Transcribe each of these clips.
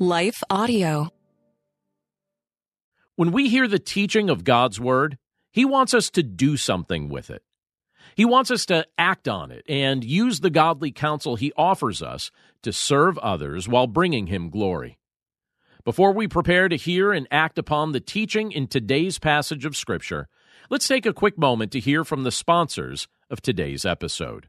Life Audio. When we hear the teaching of God's Word, He wants us to do something with it. He wants us to act on it and use the godly counsel He offers us to serve others while bringing Him glory. Before we prepare to hear and act upon the teaching in today's passage of Scripture, let's take a quick moment to hear from the sponsors of today's episode.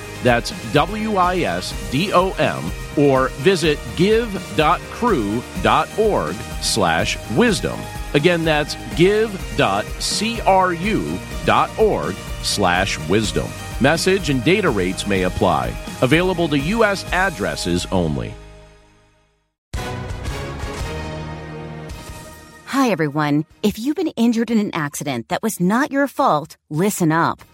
That's W I S D O M or visit give.cru.org slash wisdom. Again, that's give.cru.org slash wisdom. Message and data rates may apply. Available to U.S. addresses only. Hi, everyone. If you've been injured in an accident that was not your fault, listen up.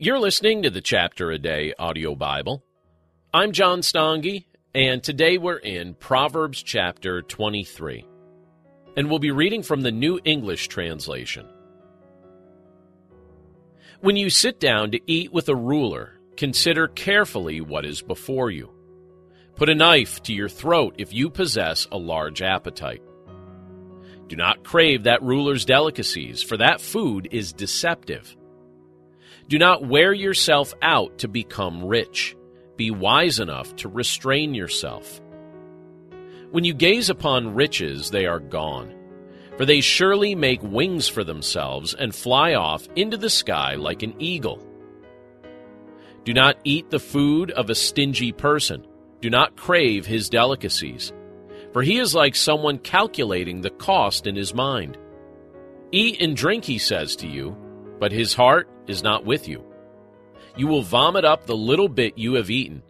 You're listening to the Chapter a Day audio Bible. I'm John Stange, and today we're in Proverbs chapter 23. And we'll be reading from the New English translation. When you sit down to eat with a ruler, consider carefully what is before you. Put a knife to your throat if you possess a large appetite. Do not crave that ruler's delicacies, for that food is deceptive. Do not wear yourself out to become rich. Be wise enough to restrain yourself. When you gaze upon riches, they are gone, for they surely make wings for themselves and fly off into the sky like an eagle. Do not eat the food of a stingy person. Do not crave his delicacies, for he is like someone calculating the cost in his mind. Eat and drink, he says to you, but his heart is not with you. You will vomit up the little bit you have eaten,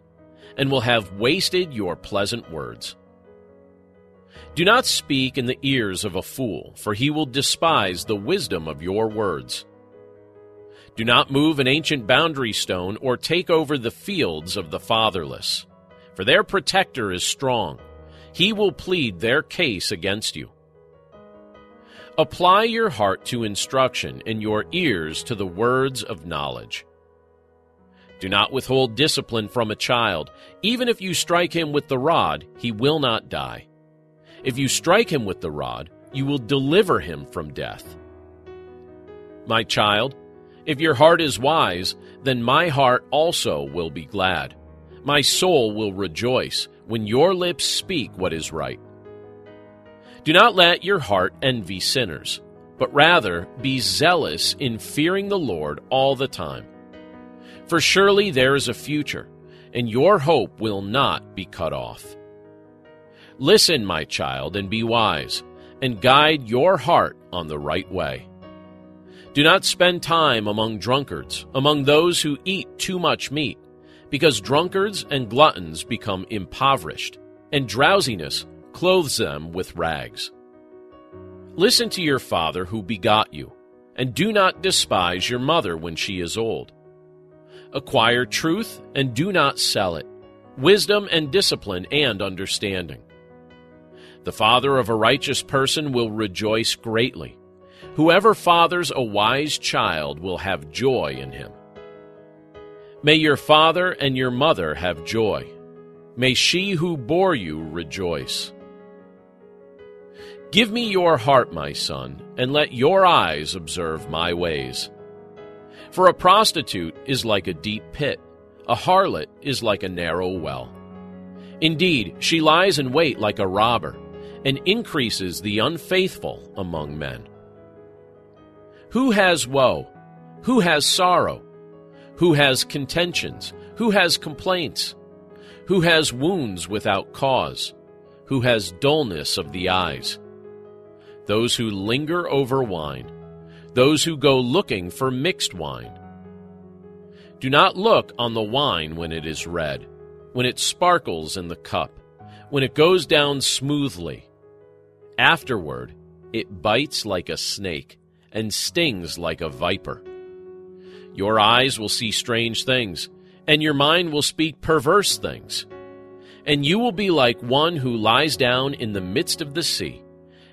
and will have wasted your pleasant words. Do not speak in the ears of a fool, for he will despise the wisdom of your words. Do not move an ancient boundary stone or take over the fields of the fatherless, for their protector is strong. He will plead their case against you. Apply your heart to instruction and your ears to the words of knowledge. Do not withhold discipline from a child. Even if you strike him with the rod, he will not die. If you strike him with the rod, you will deliver him from death. My child, if your heart is wise, then my heart also will be glad. My soul will rejoice when your lips speak what is right. Do not let your heart envy sinners, but rather be zealous in fearing the Lord all the time. For surely there is a future, and your hope will not be cut off. Listen, my child, and be wise, and guide your heart on the right way. Do not spend time among drunkards, among those who eat too much meat, because drunkards and gluttons become impoverished, and drowsiness clothes them with rags. Listen to your father who begot you, and do not despise your mother when she is old. Acquire truth and do not sell it, wisdom and discipline and understanding. The father of a righteous person will rejoice greatly. Whoever fathers a wise child will have joy in him. May your father and your mother have joy. May she who bore you rejoice. Give me your heart, my son, and let your eyes observe my ways. For a prostitute is like a deep pit, a harlot is like a narrow well. Indeed, she lies in wait like a robber, and increases the unfaithful among men. Who has woe? Who has sorrow? Who has contentions? Who has complaints? Who has wounds without cause? Who has dullness of the eyes? Those who linger over wine, those who go looking for mixed wine. Do not look on the wine when it is red, when it sparkles in the cup, when it goes down smoothly. Afterward, it bites like a snake and stings like a viper. Your eyes will see strange things, and your mind will speak perverse things. And you will be like one who lies down in the midst of the sea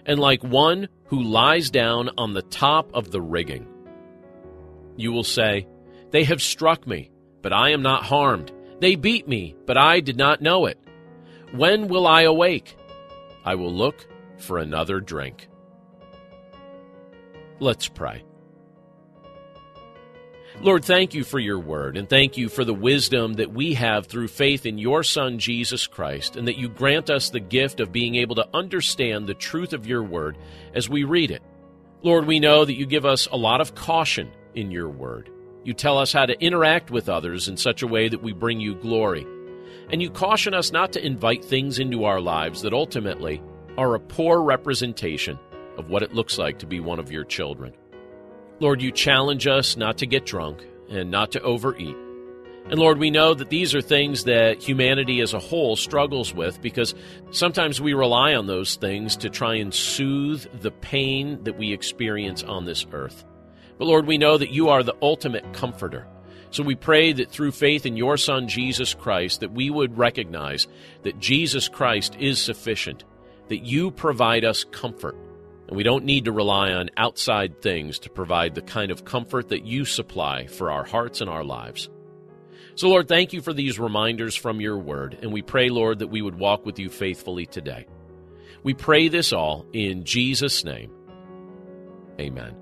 and like one who lies down on the top of the rigging. You will say, They have struck me, but I am not harmed. They beat me, but I did not know it. When will I awake? I will look for another drink. Let's pray. Lord, thank you for your word, and thank you for the wisdom that we have through faith in your Son, Jesus Christ, and that you grant us the gift of being able to understand the truth of your word as we read it. Lord, we know that you give us a lot of caution in your word. You tell us how to interact with others in such a way that we bring you glory. And you caution us not to invite things into our lives that ultimately are a poor representation of what it looks like to be one of your children. Lord, you challenge us not to get drunk and not to overeat. And Lord, we know that these are things that humanity as a whole struggles with because sometimes we rely on those things to try and soothe the pain that we experience on this earth. But Lord, we know that you are the ultimate comforter. So we pray that through faith in your Son, Jesus Christ, that we would recognize that Jesus Christ is sufficient, that you provide us comfort and we don't need to rely on outside things to provide the kind of comfort that you supply for our hearts and our lives. So, Lord, thank you for these reminders from your word, and we pray, Lord, that we would walk with you faithfully today. We pray this all in Jesus' name. Amen.